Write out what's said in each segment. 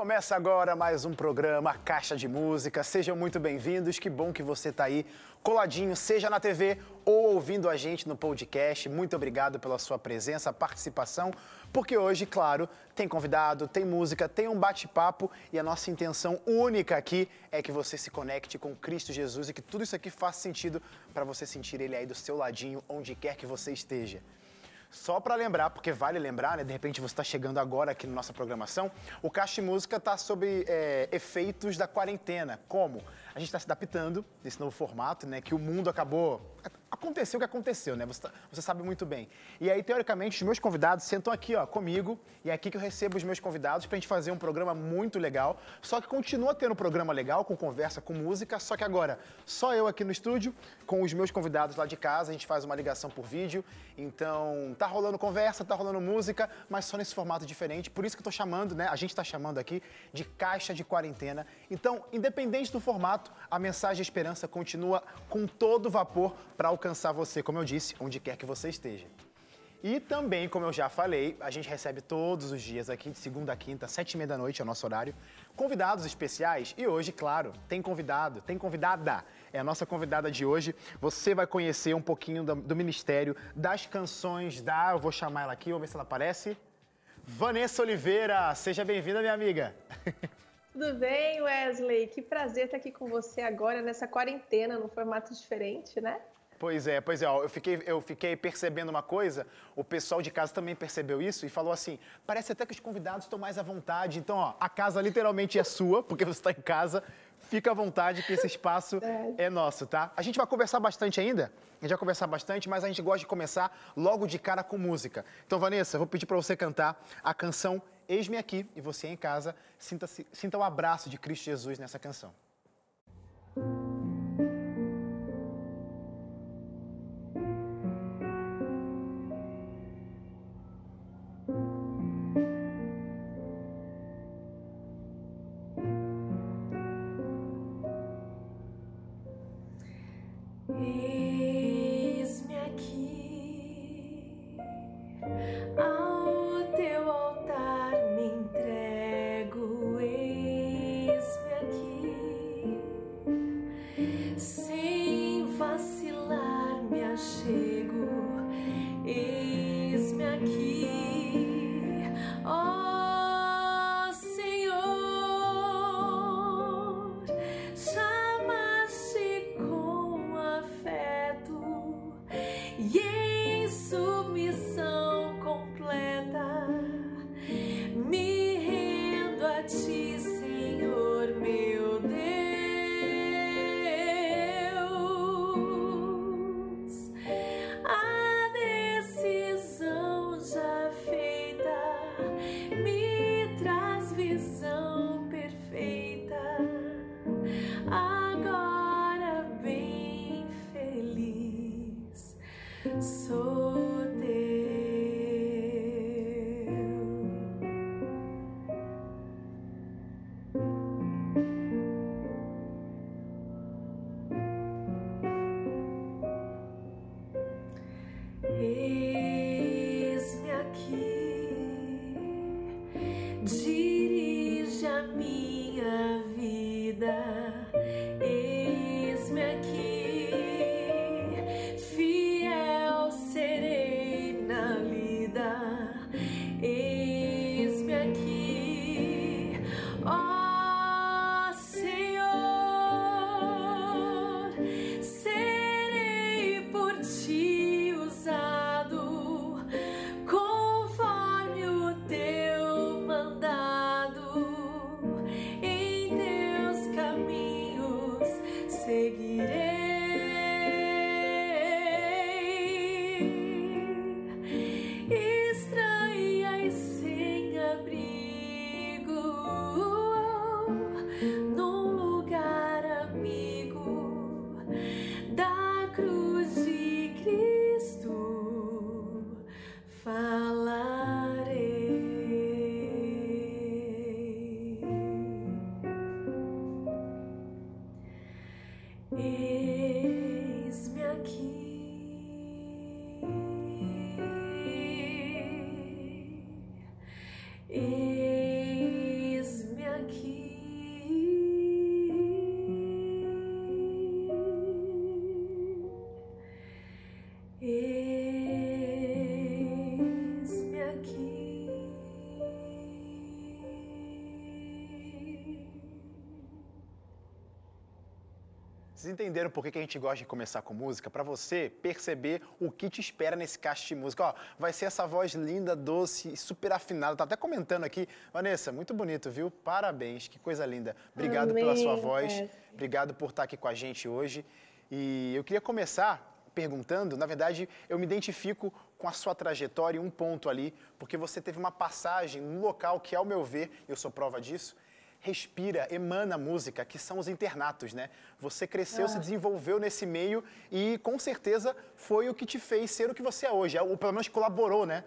Começa agora mais um programa Caixa de Música. Sejam muito bem-vindos. Que bom que você está aí coladinho, seja na TV ou ouvindo a gente no podcast. Muito obrigado pela sua presença, participação, porque hoje, claro, tem convidado, tem música, tem um bate-papo e a nossa intenção única aqui é que você se conecte com Cristo Jesus e que tudo isso aqui faça sentido para você sentir ele aí do seu ladinho, onde quer que você esteja. Só para lembrar, porque vale lembrar, né? De repente você está chegando agora aqui na nossa programação, o Caixa Música está sobre é, efeitos da quarentena. Como? A gente está se adaptando nesse novo formato, né? Que o mundo acabou aconteceu o que aconteceu, né? Você, tá, você, sabe muito bem. E aí, teoricamente, os meus convidados sentam aqui, ó, comigo, e é aqui que eu recebo os meus convidados pra gente fazer um programa muito legal. Só que continua tendo um programa legal, com conversa, com música, só que agora, só eu aqui no estúdio, com os meus convidados lá de casa, a gente faz uma ligação por vídeo. Então, tá rolando conversa, tá rolando música, mas só nesse formato diferente. Por isso que eu tô chamando, né? A gente tá chamando aqui de caixa de quarentena. Então, independente do formato, a mensagem de esperança continua com todo vapor para alcançar você, como eu disse, onde quer que você esteja. E também, como eu já falei, a gente recebe todos os dias aqui, de segunda a quinta, sete e meia da noite, é o nosso horário, convidados especiais. E hoje, claro, tem convidado, tem convidada. É a nossa convidada de hoje. Você vai conhecer um pouquinho do, do ministério, das canções da. Eu vou chamar ela aqui, vamos ver se ela aparece. Vanessa Oliveira, seja bem-vinda, minha amiga. Tudo bem, Wesley? Que prazer estar aqui com você agora nessa quarentena, num formato diferente, né? Pois é, pois é, ó, eu, fiquei, eu fiquei percebendo uma coisa, o pessoal de casa também percebeu isso e falou assim: parece até que os convidados estão mais à vontade. Então, ó, a casa literalmente é sua, porque você está em casa. Fica à vontade que esse espaço é. é nosso, tá? A gente vai conversar bastante ainda, a gente vai conversar bastante, mas a gente gosta de começar logo de cara com música. Então, Vanessa, eu vou pedir para você cantar a canção Eis-me Aqui e você em casa sinta, sinta o abraço de Cristo Jesus nessa canção. Serei por ti entenderam por que a gente gosta de começar com música? Para você perceber o que te espera nesse caixa de música. Ó, vai ser essa voz linda, doce, super afinada. Tá até comentando aqui. Vanessa, muito bonito, viu? Parabéns, que coisa linda. Obrigado Amém. pela sua voz. É. Obrigado por estar aqui com a gente hoje. E eu queria começar perguntando, na verdade, eu me identifico com a sua trajetória em um ponto ali, porque você teve uma passagem num local que, ao meu ver, eu sou prova disso, respira, emana música, que são os internatos, né? Você cresceu, ah. se desenvolveu nesse meio e com certeza foi o que te fez ser o que você é hoje, ou pelo menos colaborou, né?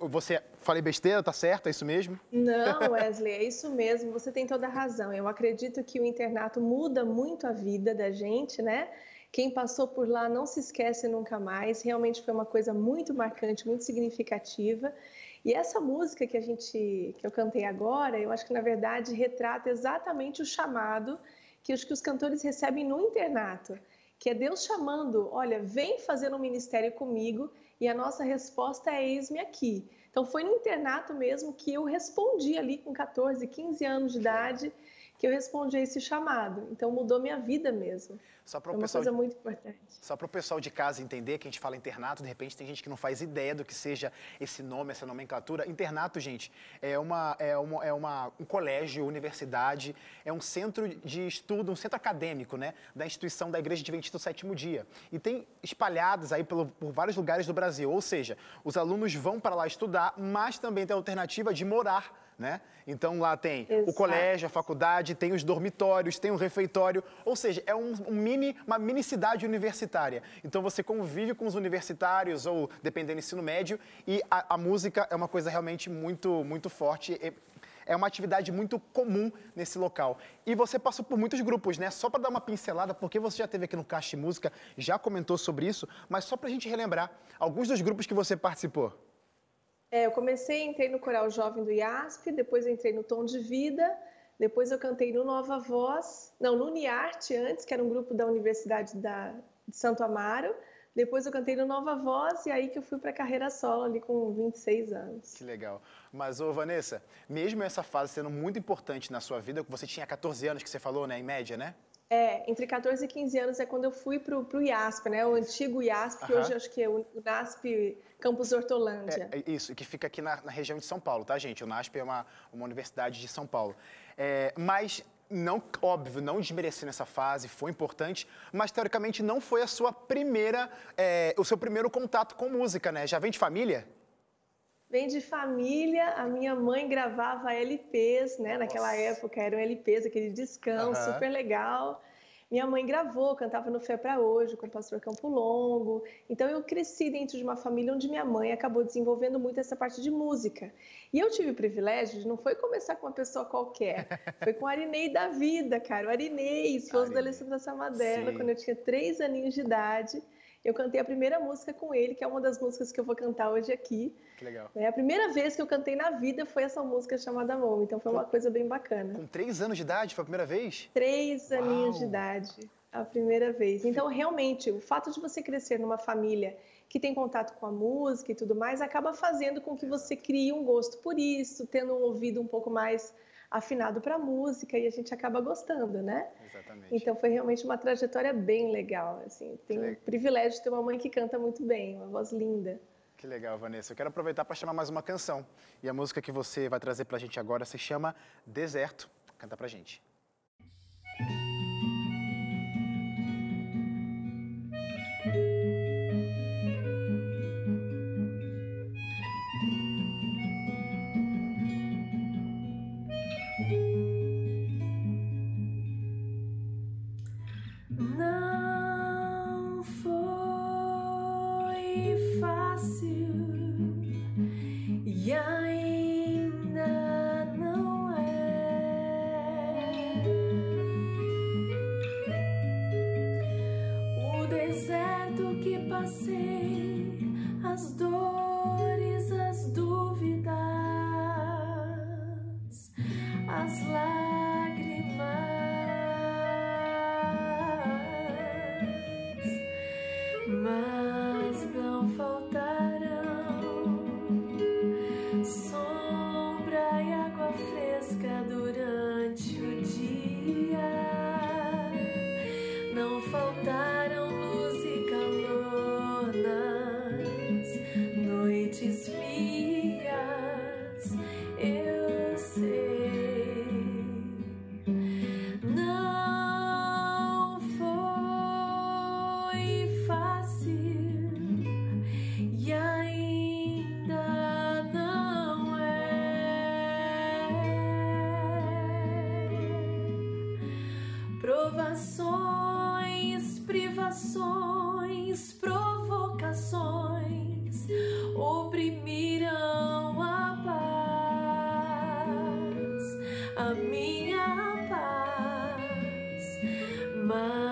Você falei besteira, tá certo? É isso mesmo? Não, Wesley, é isso mesmo. Você tem toda a razão. Eu acredito que o internato muda muito a vida da gente, né? Quem passou por lá não se esquece nunca mais. Realmente foi uma coisa muito marcante, muito significativa. E essa música que a gente que eu cantei agora, eu acho que na verdade retrata exatamente o chamado que os que os cantores recebem no internato, que é Deus chamando, olha, vem fazer um ministério comigo, e a nossa resposta é eis-me aqui. Então foi no internato mesmo que eu respondi ali com 14, 15 anos de idade que eu respondi a esse chamado. Então mudou minha vida mesmo. Só para o é pessoal, coisa muito importante. Só para o pessoal de casa entender que a gente fala internato, de repente tem gente que não faz ideia do que seja esse nome, essa nomenclatura. Internato, gente, é, uma, é, uma, é uma, um colégio, universidade, é um centro de estudo, um centro acadêmico, né, da instituição da Igreja Adventista do Sétimo Dia. E tem espalhados aí por vários lugares do Brasil. Ou seja, os alunos vão para lá estudar, mas também tem a alternativa de morar né? Então lá tem Exato. o colégio, a faculdade, tem os dormitórios, tem o refeitório, ou seja, é um, um, mini, uma mini cidade universitária. Então você convive com os universitários ou dependendo do ensino médio e a, a música é uma coisa realmente muito muito forte. É uma atividade muito comum nesse local. E você passou por muitos grupos, né? Só para dar uma pincelada, porque você já teve aqui no Caixa de Música, já comentou sobre isso, mas só para a gente relembrar alguns dos grupos que você participou. É, eu comecei, entrei no Coral Jovem do IASP, depois entrei no Tom de Vida, depois eu cantei no Nova Voz, não, no Uniarte antes, que era um grupo da Universidade da, de Santo Amaro, depois eu cantei no Nova Voz e aí que eu fui para carreira solo ali com 26 anos. Que legal. Mas, ô Vanessa, mesmo essa fase sendo muito importante na sua vida, você tinha 14 anos que você falou, né, em média, né? É, entre 14 e 15 anos é quando eu fui para o IASP, né? O antigo IASP, que hoje acho que é o NASP Campus Hortolândia. É, é isso, que fica aqui na, na, região de São Paulo, tá, gente? O NASP é uma, uma universidade de São Paulo. É, mas, não, óbvio, não desmerecendo essa fase, foi importante, mas teoricamente não foi a sua primeira, é, o seu primeiro contato com música, né? Já vem de família? Vem de família, a minha mãe gravava LPs, né? Nossa. Naquela época eram LPs, aquele discão, uhum. super legal. Minha mãe gravou, cantava no Fé para Hoje com o pastor Campo Longo. Então eu cresci dentro de uma família onde minha mãe acabou desenvolvendo muito essa parte de música. E eu tive o privilégio de não foi começar com uma pessoa qualquer, foi com o Arinei da vida, cara. O Arinei, esposo da Alessandra Samadella, quando eu tinha três aninhos de idade eu cantei a primeira música com ele, que é uma das músicas que eu vou cantar hoje aqui. Que legal. É, a primeira vez que eu cantei na vida foi essa música chamada Mom, então foi uma coisa bem bacana. Com três anos de idade, foi a primeira vez? Três Uau. aninhos de idade, a primeira vez. Então, realmente, o fato de você crescer numa família que tem contato com a música e tudo mais, acaba fazendo com que você crie um gosto por isso, tendo um ouvido um pouco mais afinado para música e a gente acaba gostando, né? Exatamente. Então foi realmente uma trajetória bem legal, assim. Tenho o privilégio de ter uma mãe que canta muito bem, uma voz linda. Que legal, Vanessa. Eu quero aproveitar para chamar mais uma canção. E a música que você vai trazer para a gente agora se chama Deserto. Canta para a gente. mas a minha paz. Mas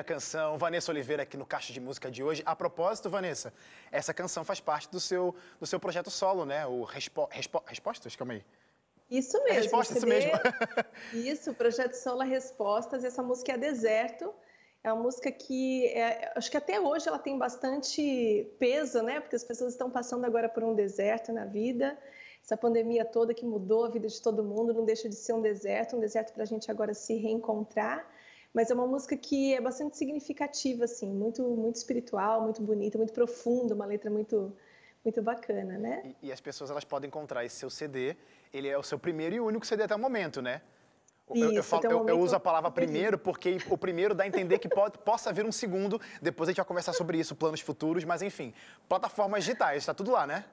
Linda canção. Vanessa Oliveira aqui no Caixa de Música de hoje. A propósito, Vanessa, essa canção faz parte do seu, do seu projeto solo, né? O Respo, Respo, Respostas? Calma aí. Isso É mesmo. resposta, isso mesmo. Isso, Projeto Sola Respostas. Essa música é Deserto. É uma música que é, acho que até hoje ela tem bastante peso, né? Porque as pessoas estão passando agora por um deserto na vida. Essa pandemia toda que mudou a vida de todo mundo não deixa de ser um deserto, um deserto para a gente agora se reencontrar. Mas é uma música que é bastante significativa, assim, muito, muito espiritual, muito bonita, muito profunda, uma letra muito, muito bacana, né? E, e as pessoas elas podem encontrar esse seu CD. Ele é o seu primeiro e único CD até o momento, né? Eu, eu, Isso, falo- eu- eu uso a palavra primeiro porque o primeiro dá a entender que pode, possa vir um segundo. Depois a gente vai conversar sobre isso, planos futuros, mas enfim. Plataformas digitais, está tudo lá, né?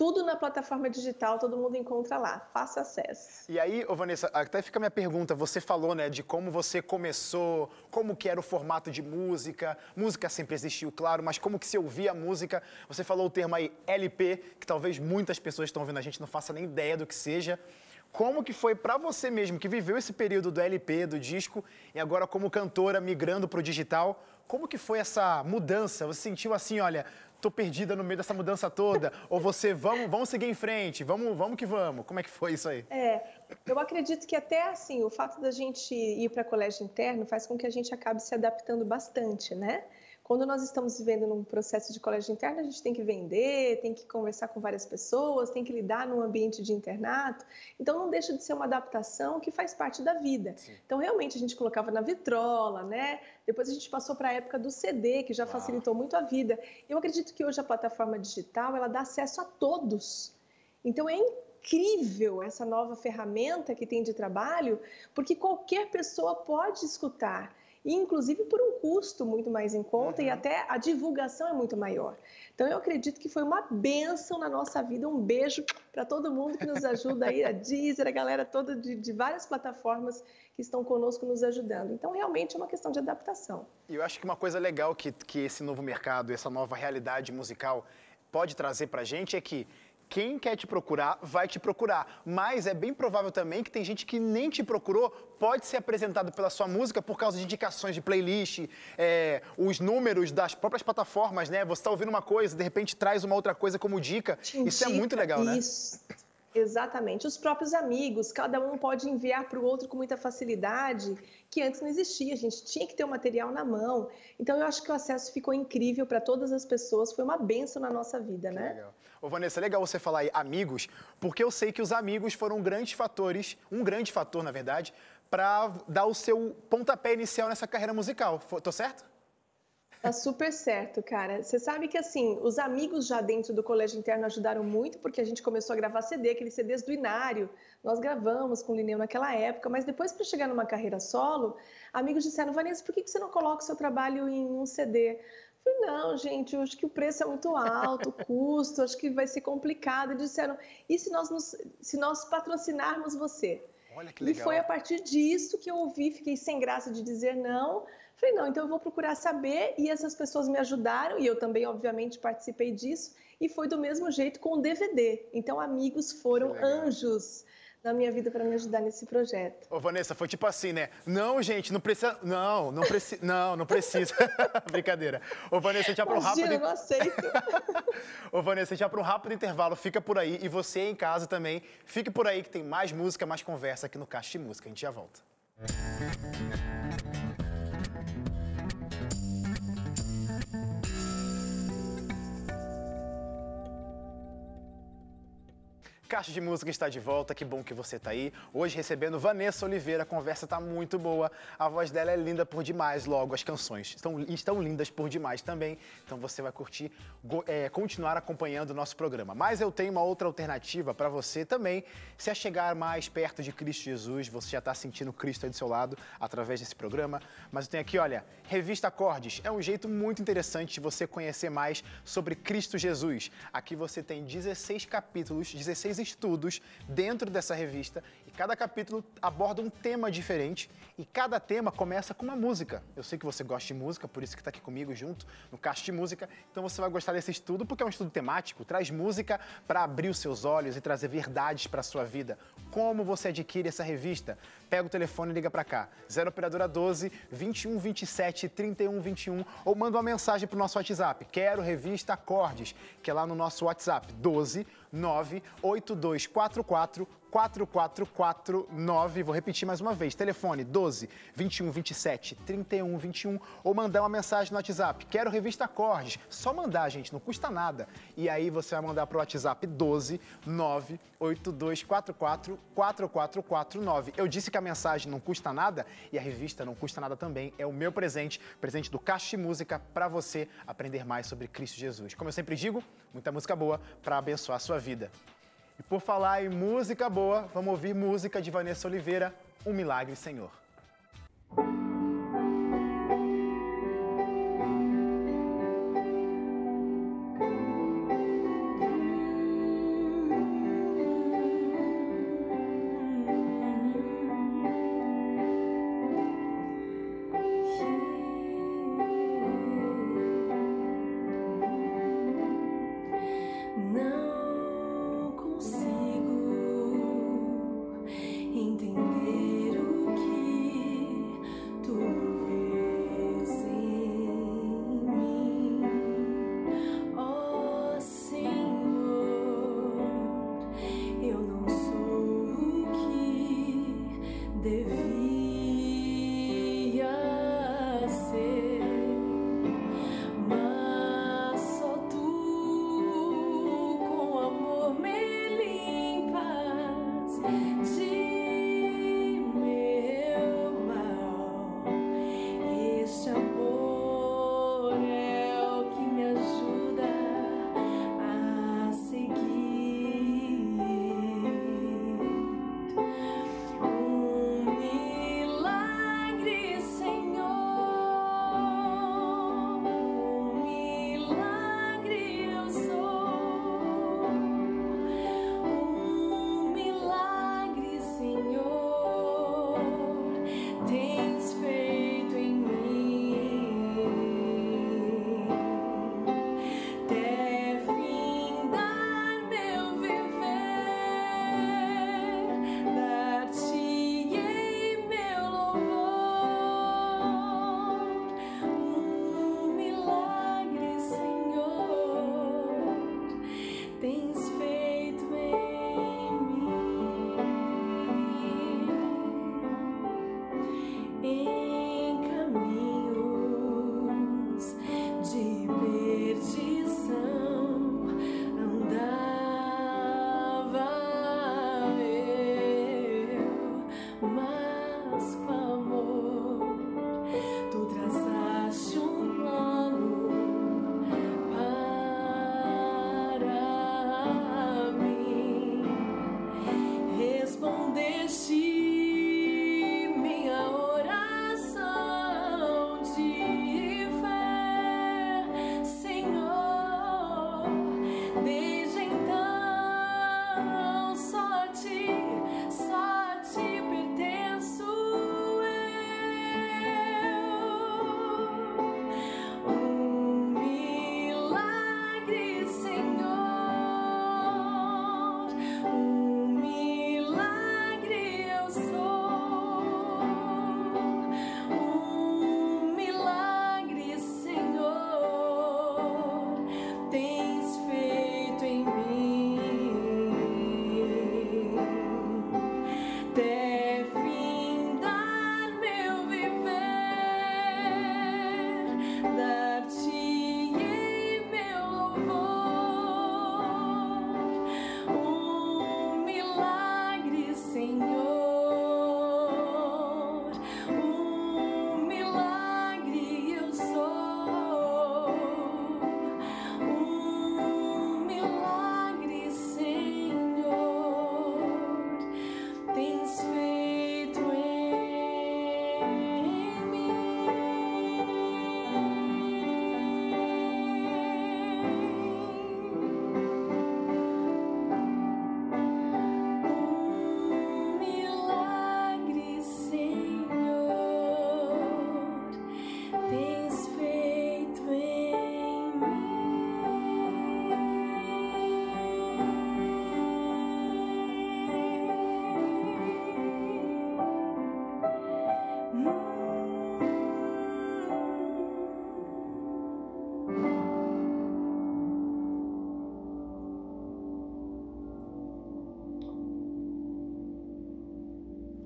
Tudo na plataforma digital, todo mundo encontra lá. Faça acesso. E aí, Vanessa, até fica a minha pergunta. Você falou, né, de como você começou, como que era o formato de música. Música sempre existiu, claro, mas como que se ouvia a música. Você falou o termo aí LP, que talvez muitas pessoas estão ouvindo a gente não façam nem ideia do que seja. Como que foi pra você mesmo, que viveu esse período do LP, do disco, e agora como cantora migrando pro digital, como que foi essa mudança? Você sentiu assim, olha, tô perdida no meio dessa mudança toda? Ou você, vamos, vamos seguir em frente, vamos, vamos que vamos? Como é que foi isso aí? É, eu acredito que até assim, o fato da gente ir para colégio interno faz com que a gente acabe se adaptando bastante, né? Quando nós estamos vivendo num processo de colégio interno, a gente tem que vender, tem que conversar com várias pessoas, tem que lidar num ambiente de internato. Então, não deixa de ser uma adaptação que faz parte da vida. Sim. Então, realmente, a gente colocava na vitrola, né? Depois a gente passou para a época do CD, que já facilitou muito a vida. Eu acredito que hoje a plataforma digital, ela dá acesso a todos. Então, é incrível essa nova ferramenta que tem de trabalho, porque qualquer pessoa pode escutar, e inclusive por um custo muito mais em conta e Uhum. até a divulgação é muito maior. Então eu acredito que foi uma benção na nossa vida, um beijo para todo mundo que nos ajuda aí, a Deezer, a galera toda de, de várias plataformas que estão conosco nos ajudando. Então realmente é uma questão de adaptação. E eu acho que uma coisa legal que, que esse novo mercado, essa nova realidade musical pode trazer pra gente é que quem quer te procurar vai te procurar. Mas é bem provável também que tem gente que nem te procurou, pode ser apresentado pela sua música por causa de indicações de playlist, é, os números das próprias plataformas, né? Você está ouvindo uma coisa, de repente traz uma outra coisa como dica. Isso é muito legal, né? Isso. Exatamente. Os próprios amigos, cada um pode enviar para o outro com muita facilidade, que antes não existia, a gente tinha que ter o material na mão. Então, eu acho que o acesso ficou incrível para todas as pessoas, foi uma benção na nossa vida, né? Legal. Ô, Vanessa, é legal você falar aí amigos, porque eu sei que os amigos foram grandes fatores, um grande fator, na verdade, para dar o seu pontapé inicial nessa carreira musical. Tô certo? Tá super certo, cara. Você sabe que assim, os amigos já dentro do colégio interno ajudaram muito, porque a gente começou a gravar CD, aqueles CDs do Inário. Nós gravamos com o Lineu naquela época, mas depois para chegar numa carreira solo, amigos disseram: Vanessa, por que você não coloca o seu trabalho em um CD? Falei, não, gente, eu acho que o preço é muito alto, o custo, acho que vai ser complicado. Eles disseram, e se nós, nos- se nós patrocinarmos você? Olha que E legal. foi a partir disso que eu ouvi, fiquei sem graça de dizer não. Falei, não, então eu vou procurar saber. E essas pessoas me ajudaram, e eu também, obviamente, participei disso. E foi do mesmo jeito com o DVD. Então, amigos foram anjos na minha vida para me ajudar nesse projeto. Ô, Vanessa, foi tipo assim, né? Não, gente, não precisa. Não, não precisa. Não, não precisa. Brincadeira. Ô, Vanessa, a gente vai para um rápido. Eu não aceito. Ô, Vanessa, a gente vai para um rápido intervalo. Fica por aí. E você em casa também. Fique por aí que tem mais música, mais conversa aqui no Caixa de Música. A gente já volta. Caixa de Música está de volta, que bom que você está aí. Hoje recebendo Vanessa Oliveira, a conversa está muito boa. A voz dela é linda por demais, logo as canções estão, estão lindas por demais também. Então você vai curtir, é, continuar acompanhando o nosso programa. Mas eu tenho uma outra alternativa para você também, se a chegar mais perto de Cristo Jesus, você já está sentindo Cristo aí do seu lado através desse programa. Mas eu tenho aqui, olha, Revista Acordes. É um jeito muito interessante de você conhecer mais sobre Cristo Jesus. Aqui você tem 16 capítulos, 16 estudos dentro dessa revista e cada capítulo aborda um tema diferente e cada tema começa com uma música. Eu sei que você gosta de música, por isso que está aqui comigo junto no Caixa de Música. Então você vai gostar desse estudo porque é um estudo temático, traz música para abrir os seus olhos e trazer verdades para sua vida. Como você adquire essa revista? Pega o telefone e liga para cá. 0 operadora 12 21 27 31 21 ou manda uma mensagem para o nosso WhatsApp. Quero revista Acordes, que é lá no nosso WhatsApp 12 98244 4449. Vou repetir mais uma vez. Telefone 12 21 27 31 21 ou mandar uma mensagem no WhatsApp. Quero revista Acordes. Só mandar, gente, não custa nada. E aí você vai mandar para o WhatsApp 12 98244 4449. Eu disse que a mensagem não custa nada e a revista não custa nada também. É o meu presente, presente do Caixa de Música para você aprender mais sobre Cristo Jesus. Como eu sempre digo, muita música boa para abençoar a sua vida. E por falar em música boa, vamos ouvir música de Vanessa Oliveira, Um Milagre, Senhor.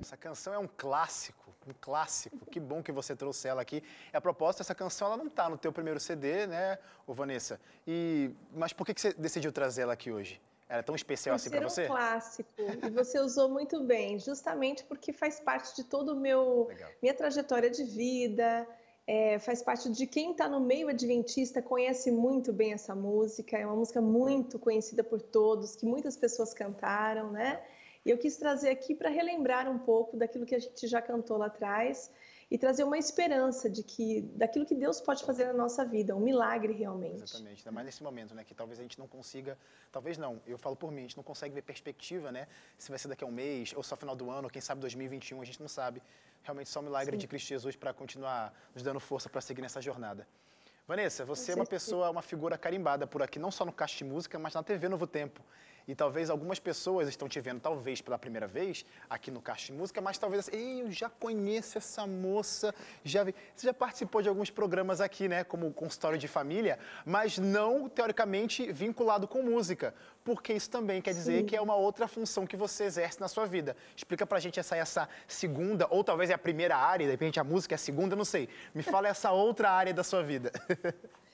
Essa canção é um clássico, um clássico. Que bom que você trouxe ela aqui. E a propósito, essa canção ela não está no teu primeiro CD, né, ô Vanessa? E mas por que que você decidiu trazer ela aqui hoje? Era tão especial assim para você? um clássico. E você usou muito bem, justamente porque faz parte de todo o meu Legal. minha trajetória de vida. é, faz parte de quem está no meio adventista conhece muito bem essa música. É uma música muito conhecida por todos, que muitas pessoas cantaram, né? E eu quis trazer aqui para relembrar um pouco daquilo que a gente já cantou lá atrás e trazer uma esperança de que daquilo que Deus pode fazer na nossa vida, um milagre realmente. Exatamente, ainda mais nesse momento, né? Que talvez a gente não consiga, talvez não, eu falo por mim, a gente não consegue ver perspectiva, né? Se vai ser daqui a um mês, ou só final do ano, ou quem sabe 2021, a gente não sabe. Realmente só o milagre Sim. de Cristo Jesus para continuar nos dando força para seguir nessa jornada. Vanessa, você é uma pessoa, uma figura carimbada por aqui, não só no de Música, mas na TV Novo Tempo. E talvez algumas pessoas estão te vendo, talvez pela primeira vez, aqui no Caixa de Música, mas talvez assim, Ei, eu já conheço essa moça, já vi. Você já participou de alguns programas aqui, né, como Consultório de Família, mas não, teoricamente, vinculado com música. Porque isso também quer dizer Sim. que é uma outra função que você exerce na sua vida. Explica pra gente essa, essa segunda, ou talvez é a primeira área, de repente a música é a segunda, não sei. Me fala essa outra área da sua vida.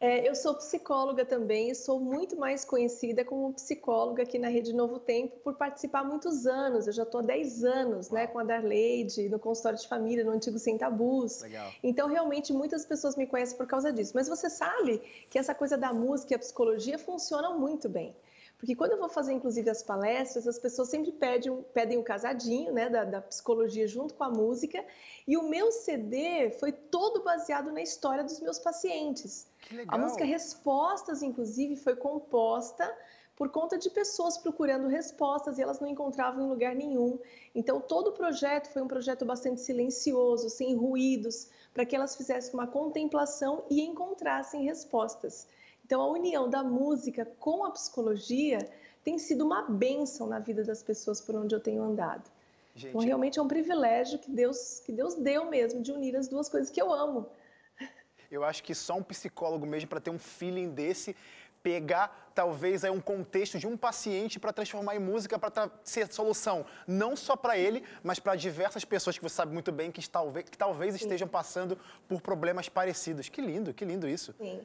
É, eu sou psicóloga também e sou muito mais conhecida como psicóloga aqui na Rede Novo Tempo por participar há muitos anos. Eu já estou há 10 anos né, com a Darleide, no consultório de família, no antigo Sem Tabus. Legal. Então, realmente, muitas pessoas me conhecem por causa disso. Mas você sabe que essa coisa da música e a psicologia funcionam muito bem. Porque quando eu vou fazer, inclusive, as palestras, as pessoas sempre pedem, pedem o casadinho né, da, da psicologia junto com a música. E o meu CD foi todo baseado na história dos meus pacientes. Que legal. A música Respostas, inclusive, foi composta por conta de pessoas procurando respostas e elas não encontravam em lugar nenhum. Então, todo o projeto foi um projeto bastante silencioso, sem ruídos, para que elas fizessem uma contemplação e encontrassem respostas. Então, a união da música com a psicologia tem sido uma bênção na vida das pessoas por onde eu tenho andado. Gente, Então, realmente é um privilégio que Deus, que Deus deu mesmo de unir as duas coisas que eu amo. Eu acho que só um psicólogo mesmo para ter um feeling desse, pegar talvez aí um contexto de um paciente para transformar em música para ser solução, não só para ele, mas para diversas pessoas que você sabe muito bem que talvez, que talvez estejam passando por problemas parecidos. Que lindo, que lindo isso. Sim.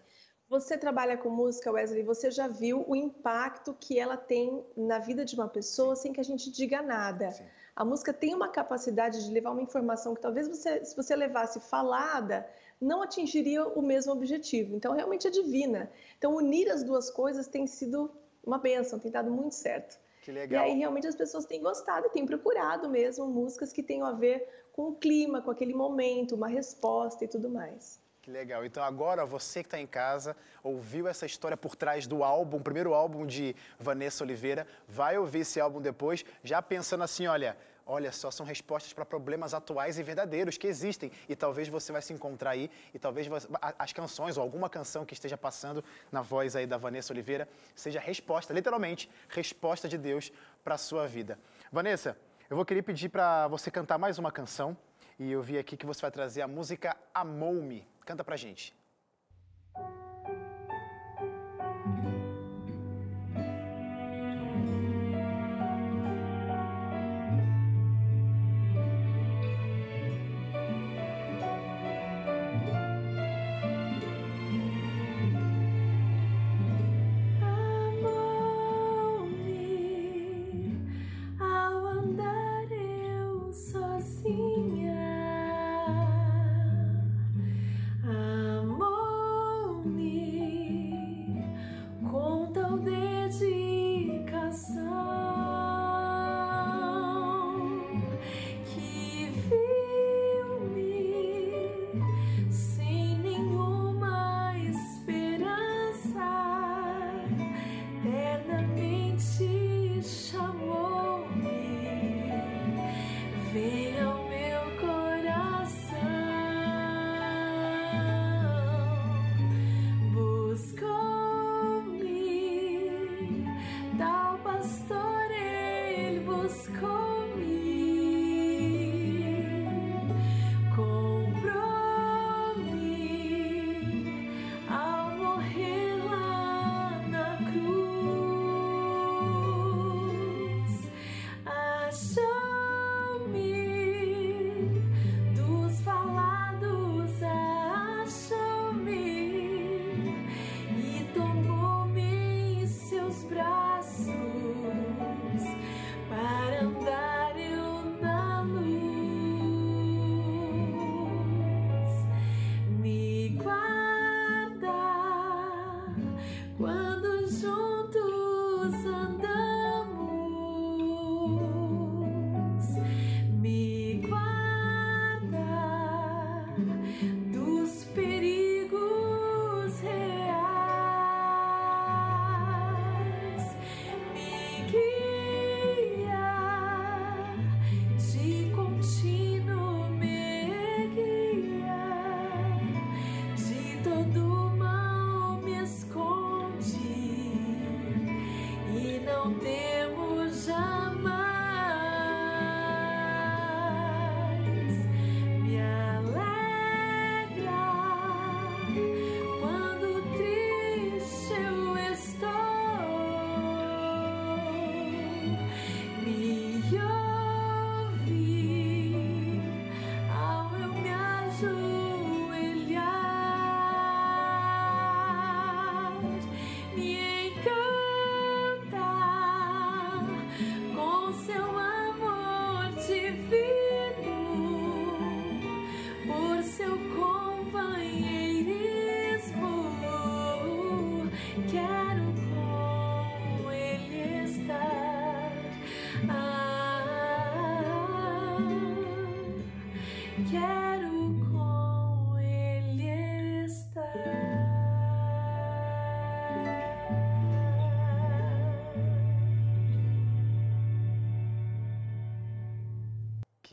Você trabalha com música, Wesley, você já viu o impacto que ela tem na vida de uma pessoa sem que a gente diga nada. Sim. A música tem uma capacidade de levar uma informação que talvez você, se você levasse falada, não atingiria o mesmo objetivo. Então, realmente é divina. Então, unir as duas coisas tem sido uma benção, tem dado muito certo. Que E legal. aí, realmente, as pessoas têm gostado e têm procurado mesmo músicas que tenham a ver com o clima, com aquele momento, uma resposta e tudo mais. Que legal. Então agora você que está em casa, ouviu essa história por trás do álbum, o primeiro álbum de Vanessa Oliveira, vai ouvir esse álbum depois, já pensando assim, olha, olha só, são respostas para problemas atuais e verdadeiros que existem. E talvez você vai se encontrar aí, e talvez as canções, ou alguma canção que esteja passando na voz aí da Vanessa Oliveira, seja resposta, literalmente, resposta de Deus para a sua vida. Vanessa, eu vou querer pedir para você cantar mais uma canção. E eu vi aqui que você vai trazer a música Amou-me. Canta pra gente.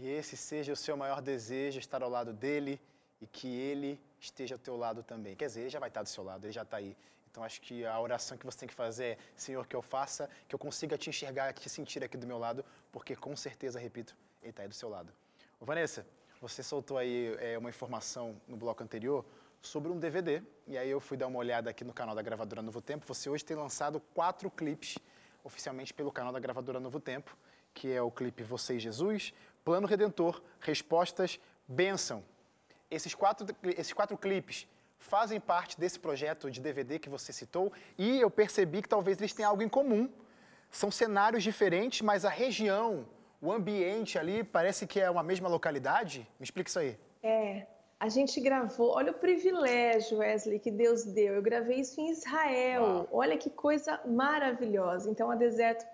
Que esse seja o seu maior desejo, estar ao lado dele e que ele esteja ao teu lado também. Quer dizer, ele já vai estar do seu lado, ele já está aí. Então acho que a oração que você tem que fazer é, Senhor, que eu faça, que eu consiga te enxergar, te sentir aqui do meu lado, porque com certeza, repito, ele está aí do seu lado. Ô, Vanessa, você soltou aí é, uma informação no bloco anterior sobre um DVD, e aí eu fui dar uma olhada aqui no canal da gravadora Novo Tempo. Você hoje tem lançado quatro clipes oficialmente pelo canal da gravadora Novo Tempo, que é o clipe Você e Jesus, Plano Redentor, Respostas, Bênção. Esses quatro, esses quatro clipes fazem parte desse projeto de DVD que você citou e eu percebi que talvez eles tenham algo em comum. São cenários diferentes, mas a região, o ambiente ali parece que é uma mesma localidade. Me explica isso aí. É, a gente gravou, olha o privilégio, Wesley, que Deus deu. Eu gravei isso em Israel. Uau. Olha que coisa maravilhosa. Então, a Deserto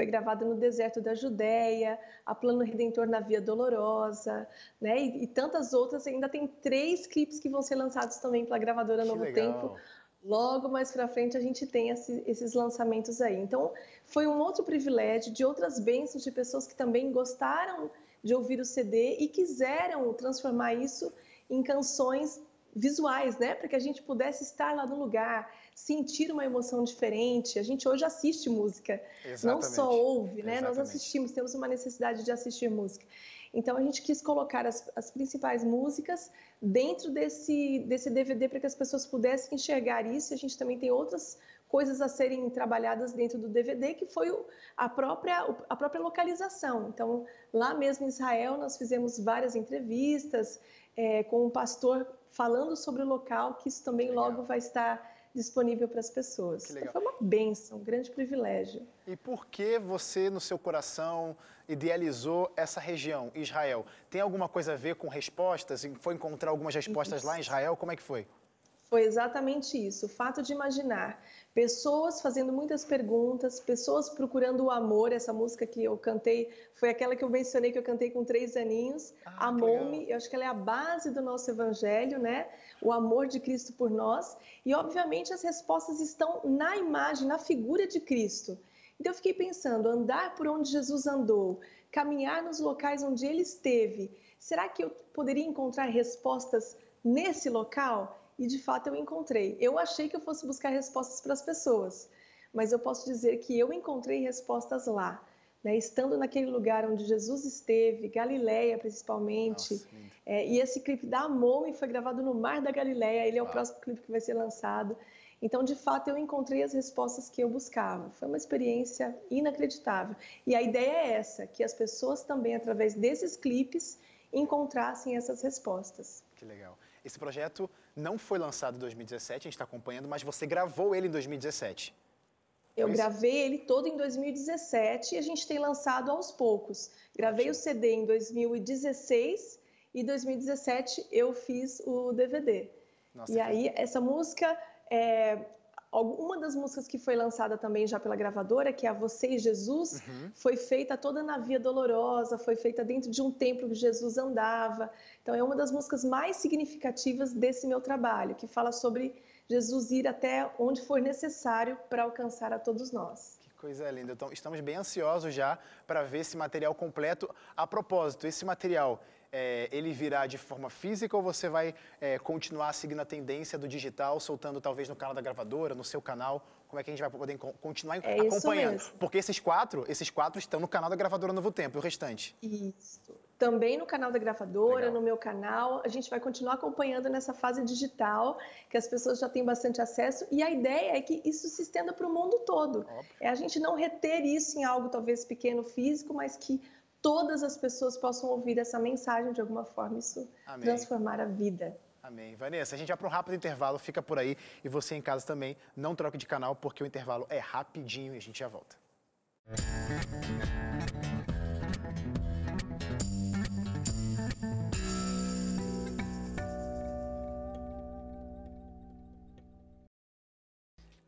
foi gravada no deserto da Judéia, a Plano Redentor na Via Dolorosa, né? E, e tantas outras. Ainda tem três clipes que vão ser lançados também pela gravadora Que Novo legal. Tempo. Logo mais para frente a gente tem esse- esses lançamentos aí. Então, foi um outro privilégio de outras bênçãos de pessoas que também gostaram de ouvir o CD e quiseram transformar isso em canções visuais, né? Para que a gente pudesse estar lá no lugar, sentir uma emoção diferente. A gente hoje assiste música, não só Exatamente. ouve, né? Nós Exatamente. assistimos, temos uma necessidade de assistir música. Então a gente quis colocar as, as principais músicas dentro desse, desse DVD para que as pessoas pudessem enxergar isso. A gente também tem outras coisas a serem trabalhadas dentro do DVD, que foi o- a própria, o- a própria localização. Então, lá mesmo em Israel, nós fizemos várias entrevistas eh, com um pastor falando sobre o local, que isso também legal. logo vai estar disponível para as pessoas. Que legal. Então, foi uma bênção, um grande privilégio. E por que você, no seu coração, idealizou essa região, Israel? Tem alguma coisa a ver com respostas? Foi encontrar algumas respostas lá em Israel? Como é que foi? Foi exatamente isso. O fato de imaginar pessoas fazendo muitas perguntas, pessoas procurando o amor. Essa música que eu cantei foi aquela que eu mencionei que eu cantei com três aninhos. Ah, Amou-me. Eu acho que ela é a base do nosso evangelho, né? O amor de Cristo por nós. E, obviamente, as respostas estão na imagem, na figura de Cristo. Então, eu fiquei pensando: andar por onde Jesus andou, caminhar nos locais onde ele esteve. Será que eu poderia encontrar respostas nesse local? E de fato eu encontrei. Eu achei que eu fosse buscar respostas para as pessoas, mas eu posso dizer que eu encontrei respostas lá, né? estando naquele lugar onde Jesus esteve, Galileia principalmente. Nossa. É, e esse clipe da Amome foi gravado no Mar da Galileia. Ele é o Uau. próximo clipe que vai ser lançado. Então, de fato, eu encontrei as respostas que eu buscava. Foi uma experiência inacreditável. E a ideia é essa, que as pessoas também, através desses clipes, encontrassem essas respostas. Que legal. Esse projeto não foi lançado em 2017, a gente está acompanhando, mas você gravou ele em 2017. Eu isso? gravei ele todo em 2017 e a gente tem lançado aos poucos. Gravei o CD em 2016 e 2017 eu fiz o DVD. Nossa, E que- aí, essa música, é, uma das músicas que foi lançada também já pela gravadora, que é a Você e Jesus, Uhum. foi feita toda na Via Dolorosa, foi feita dentro de um templo que Jesus andava. Então, é uma das músicas mais significativas desse meu trabalho, que fala sobre Jesus ir até onde for necessário para alcançar a todos nós. Que coisa linda. Então, estamos bem ansiosos já para ver esse material completo. A propósito, esse material, é, ele virá de forma física ou você vai é, continuar seguindo a tendência do digital, soltando talvez no canal da gravadora, no seu canal? Como é que a gente vai poder co- continuar É isso acompanhando? mesmo. Porque esses quatro, esses quatro estão no canal da gravadora Novo Tempo, e o restante? Isso. Também no canal da gravadora, Legal. no meu canal. A gente vai continuar acompanhando nessa fase digital, que as pessoas já têm bastante acesso. E a ideia é que isso se estenda para o mundo todo. Óbvio. É a gente não reter isso em algo talvez pequeno físico, mas que todas as pessoas possam ouvir essa mensagem de alguma forma, isso Amém. transformar a vida. Amém. Vanessa, a gente vai para um rápido intervalo, fica por aí. E você em casa também, não troque de canal, porque o intervalo é rapidinho e a gente já volta.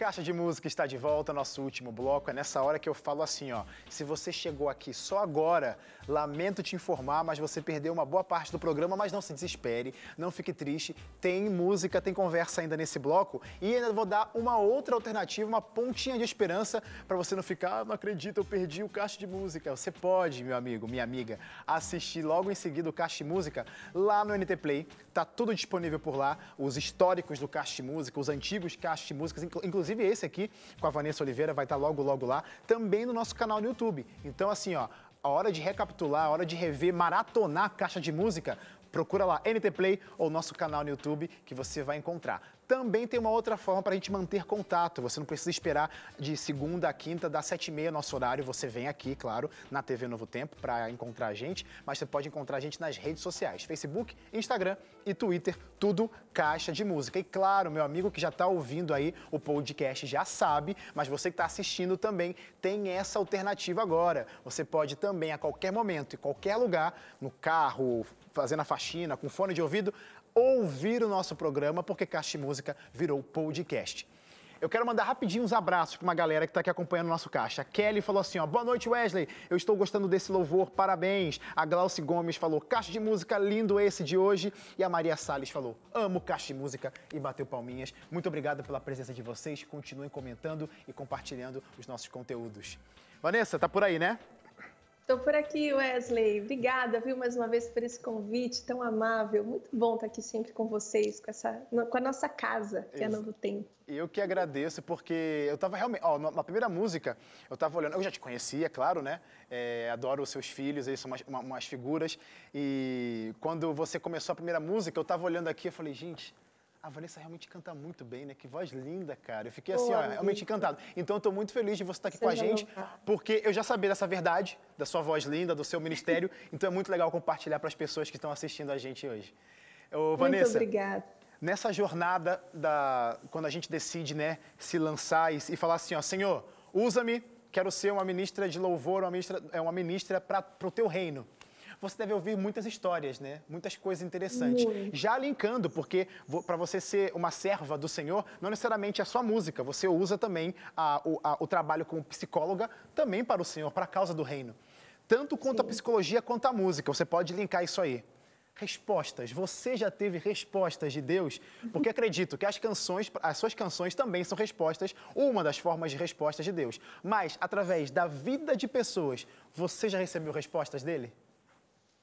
Caixa de Música está de volta, nosso último bloco. É nessa hora que eu falo assim, ó. Se você chegou aqui só agora, lamento te informar, mas você perdeu uma boa parte do programa, mas não se desespere, não fique triste. Tem música, tem conversa ainda nesse bloco e ainda vou dar uma outra alternativa, uma pontinha de esperança para você não ficar, ah, não acredito, eu perdi o Caixa de Música. Você pode, meu amigo, minha amiga, assistir logo em seguida o Caixa de Música lá no NT Play. Tá tudo disponível por lá, os históricos do Caixa de Música, os antigos Caixas de Músicas, inclu- inclusive esse aqui com a Vanessa Oliveira vai estar logo, logo lá, também no nosso canal no YouTube. Então, assim, ó, a hora de recapitular, a hora de rever, maratonar a caixa de música, procura lá NT Play ou nosso canal no YouTube que você vai encontrar. Também tem uma outra forma para a gente manter contato. Você não precisa esperar de segunda a quinta, das sete e meia, nosso horário. Você vem aqui, claro, na TV Novo Tempo para encontrar a gente, mas você pode encontrar a gente nas redes sociais: Facebook, Instagram e Twitter, tudo Caixa de Música. E claro, meu amigo que já está ouvindo aí o podcast já sabe, mas você que está assistindo também tem essa alternativa agora. Você pode também, a qualquer momento, em qualquer lugar, no carro, fazendo a faxina, com fone de ouvido, ouvir o nosso programa, porque Caixa Música virou podcast. Eu quero mandar rapidinho uns abraços para uma galera que está aqui acompanhando o nosso caixa. A Kelly falou assim: ó, boa noite, Wesley. Eu estou gostando desse louvor, parabéns. A Glauci Gomes falou: caixa de música, lindo esse de hoje. E a Maria Salles falou: amo caixa de música e bateu palminhas. Muito obrigado pela presença de vocês. Continuem comentando e compartilhando os nossos conteúdos. Vanessa, tá por aí, né? Estou por aqui, Wesley. Obrigada, viu, mais uma vez por esse convite tão amável. Muito bom estar aqui sempre com vocês, com, essa, com a nossa casa, que é Novo Tempo. Eu que agradeço, porque eu tava realmente. Ó, na primeira música, eu tava olhando. Eu já te conhecia, claro, né? É, adoro os seus filhos, eles são umas, uma- umas figuras. E quando você começou a primeira música, eu tava olhando aqui e falei, gente. A Vanessa realmente canta muito bem, né? Que voz linda, cara. Eu fiquei assim, Ô, ó, realmente encantado. Então, eu tô muito feliz de você estar aqui com a gente, louvado. porque eu já sabia dessa verdade, da sua voz linda, do seu ministério. Então, é muito legal compartilhar para as pessoas que estão assistindo a gente hoje. Ô, Muito Vanessa, obrigada. nessa jornada da quando a gente decide né se lançar e, e falar assim ó Senhor usa-me quero ser uma ministra de louvor uma ministra é uma ministra para o teu reino você deve ouvir muitas histórias né muitas coisas interessantes Muito. já linkando porque para você ser uma serva do Senhor não necessariamente é só música você usa também a- o, a- o trabalho como psicóloga também para o Senhor para a causa do reino tanto quanto a Sim. psicologia quanto a música você pode linkar isso aí Respostas. Você já teve respostas de Deus? Porque acredito que as canções, as suas canções também são respostas, uma das formas de respostas de Deus. Mas, através da vida de pessoas, você já recebeu respostas dele?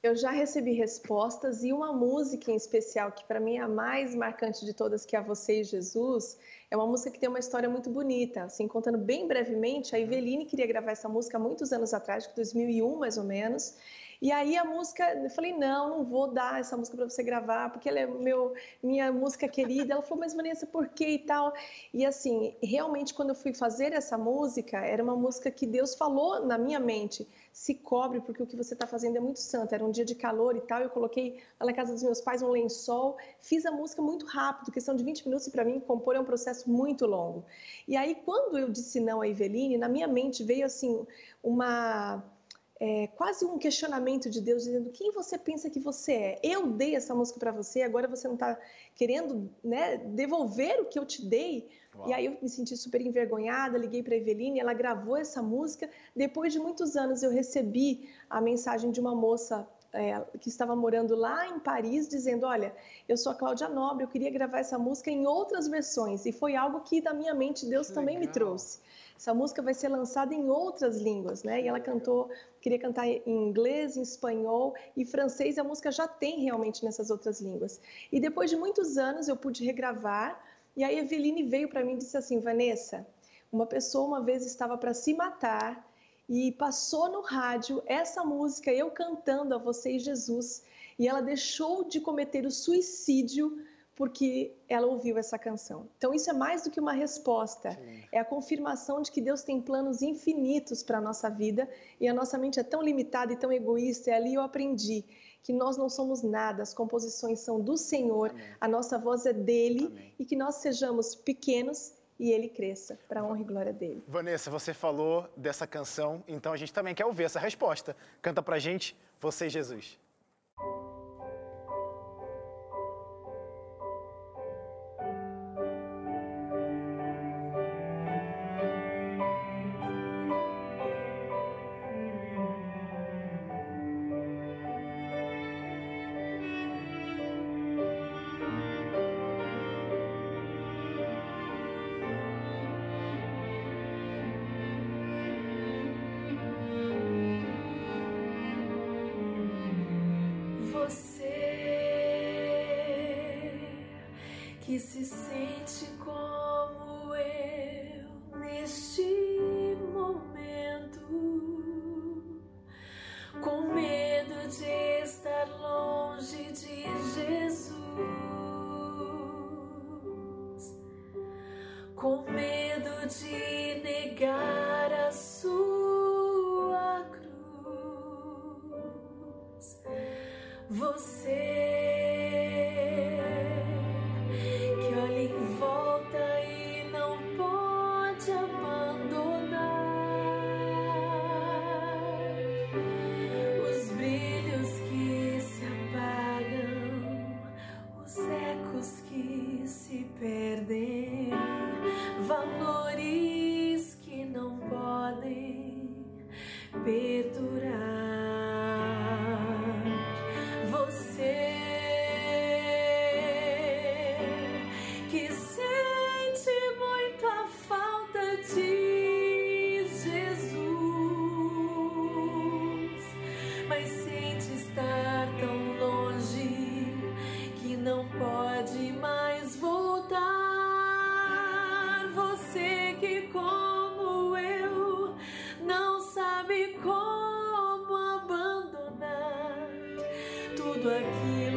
Eu já recebi respostas e uma música em especial que para mim é a mais marcante de todas, que é a Você e Jesus, é uma música que tem uma história muito bonita. Assim, contando bem brevemente, a Iveline queria gravar essa música há muitos anos atrás, que 2001 mais ou menos. E aí a música, eu falei, não, não vou dar essa música para você gravar, porque ela é meu, minha música querida. Ela falou, mas Vanessa, por quê e tal? E assim, realmente quando eu fui fazer essa música, era uma música que Deus falou na minha mente, se cobre porque o que você está fazendo é muito santo. Era um dia de calor e tal, eu coloquei lá na casa dos meus pais um lençol, fiz a música muito rápido, questão de 20 minutos e para mim compor é um processo muito longo. E aí quando eu disse não a Iveline, na minha mente veio assim uma é, quase um questionamento de Deus dizendo quem você pensa que você é. Eu dei essa música para você, agora você não está querendo né, devolver o que eu te dei. Uau. E aí eu me senti super envergonhada, liguei para a Eveline, ela gravou essa música. Depois de muitos anos eu recebi a mensagem de uma moça é, que estava morando lá em Paris, dizendo: Olha, eu sou a Cláudia Nobre, eu queria gravar essa música em outras versões. E foi algo que da minha mente Deus Que também me legal. trouxe. Essa música vai ser lançada em outras línguas, né? E ela cantou, queria cantar em inglês, em espanhol e francês. A música já tem realmente nessas outras línguas. E depois de muitos anos eu pude regravar. E aí a Eveline veio para mim e disse assim: Vanessa, uma pessoa uma vez estava para se matar e passou no rádio essa música, eu cantando a você e Jesus, e ela deixou de cometer o suicídio porque ela ouviu essa canção. Então isso é mais do que uma resposta, lindo. é a confirmação de que Deus tem planos infinitos para a nossa vida e a nossa mente é tão limitada e tão egoísta. E ali eu aprendi que nós não somos nada, as composições são do Senhor, Amém. a nossa voz é dele Amém. e que nós sejamos pequenos e ele cresça para a honra e glória dele. Vanessa, você falou dessa canção, então a gente também quer ouvir essa resposta. Canta pra gente, Você Jesus. Tudo aquilo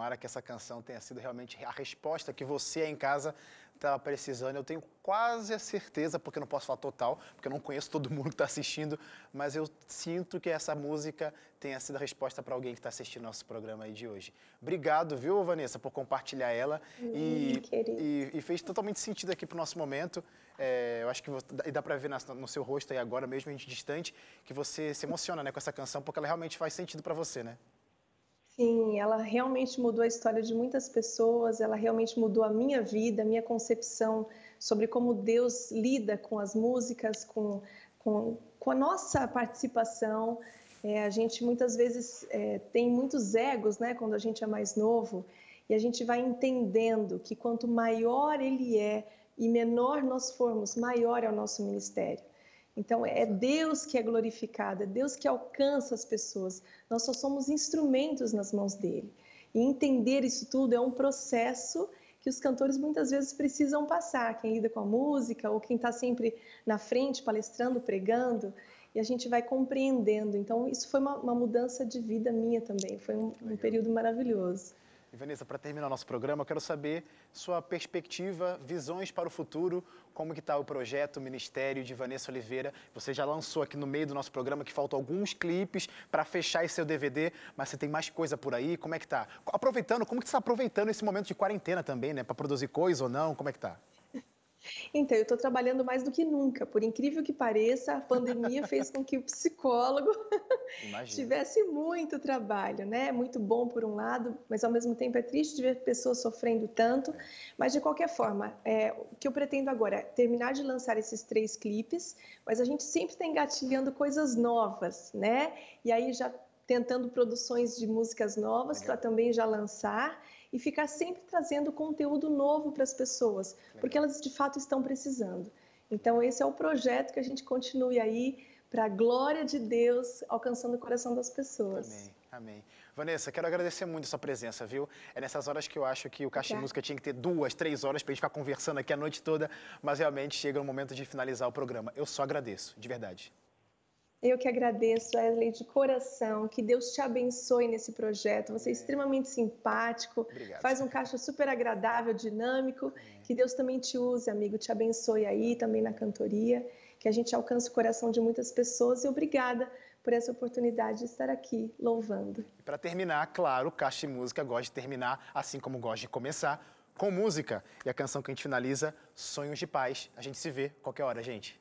tomara que essa canção tenha sido realmente a resposta que você aí em casa estava precisando. Eu tenho quase a certeza, porque eu não posso falar total, porque eu não conheço todo mundo que está assistindo, mas eu sinto que essa música tenha sido a resposta para alguém que está assistindo nosso programa aí de hoje. Obrigado, viu, Vanessa, por compartilhar ela. e, Hum, querido. e, e fez totalmente sentido aqui para o nosso momento. É, eu acho que e dá para ver na- no seu rosto aí agora, mesmo a gente distante, que você se emociona né, com essa canção, porque ela realmente faz sentido para você, né? Sim, ela realmente mudou a história de muitas pessoas, ela realmente mudou a minha vida, a minha concepção sobre como Deus lida com as músicas, com, com, com a nossa participação. É, a gente muitas vezes é, tem muitos egos, né, quando a gente é mais novo, e a gente vai entendendo que quanto maior ele é e menor nós formos, maior é o nosso ministério. Então, é Deus que é glorificado, é Deus que alcança as pessoas. Nós só somos instrumentos nas mãos dele. E entender isso tudo é um processo que os cantores muitas vezes precisam passar, quem lida com a música ou quem está sempre na frente, palestrando, pregando. e a gente vai compreendendo. Então, isso foi uma, uma mudança de vida minha também. Foi um, um período maravilhoso. Vanessa, para terminar nosso programa, eu quero saber sua perspectiva, visões para o futuro, como que está o projeto, o Ministério de Vanessa Oliveira. Você já lançou aqui no meio do nosso programa que faltam alguns clipes para fechar esse seu DVD, mas você tem mais coisa por aí, como é que tá? Aproveitando, como que você está aproveitando esse momento de quarentena também, né? Para produzir coisa ou não, como é que tá? Então, eu estou trabalhando mais do que nunca. Por incrível que pareça, a pandemia fez com que o psicólogo tivesse muito trabalho, né? Muito bom por um lado, mas ao mesmo tempo é triste de ver pessoas sofrendo tanto. Mas de qualquer forma, é, o que eu pretendo agora é terminar de lançar esses três clipes, mas a gente sempre está engatilhando coisas novas, né? E aí já tentando produções de músicas novas para também já lançar e ficar sempre trazendo conteúdo novo para as pessoas, porque elas de fato estão precisando. Então, esse é o projeto que a gente continue aí para a glória de Deus alcançando o coração das pessoas. Amém, amém. Vanessa, quero agradecer muito a sua presença, viu? É nessas horas que eu acho que o Caixa de Música tinha que ter duas, três horas para a gente ficar conversando aqui a noite toda, mas realmente chega o momento de finalizar o programa. Eu só agradeço, de verdade. Eu que agradeço, Wesley, de coração. Que Deus te abençoe nesse projeto. Você é extremamente simpático, Obrigado. faz um caixa super agradável, dinâmico. Que Deus também te use, amigo, te abençoe aí, também na cantoria. Que a gente alcance o coração de muitas pessoas. E obrigada por essa oportunidade de estar aqui louvando. E para terminar, claro, o Caixa de Música gosta de terminar, assim como gosta de começar, com música. E a canção que a gente finaliza, Sonhos de Paz. A gente se vê qualquer hora, gente.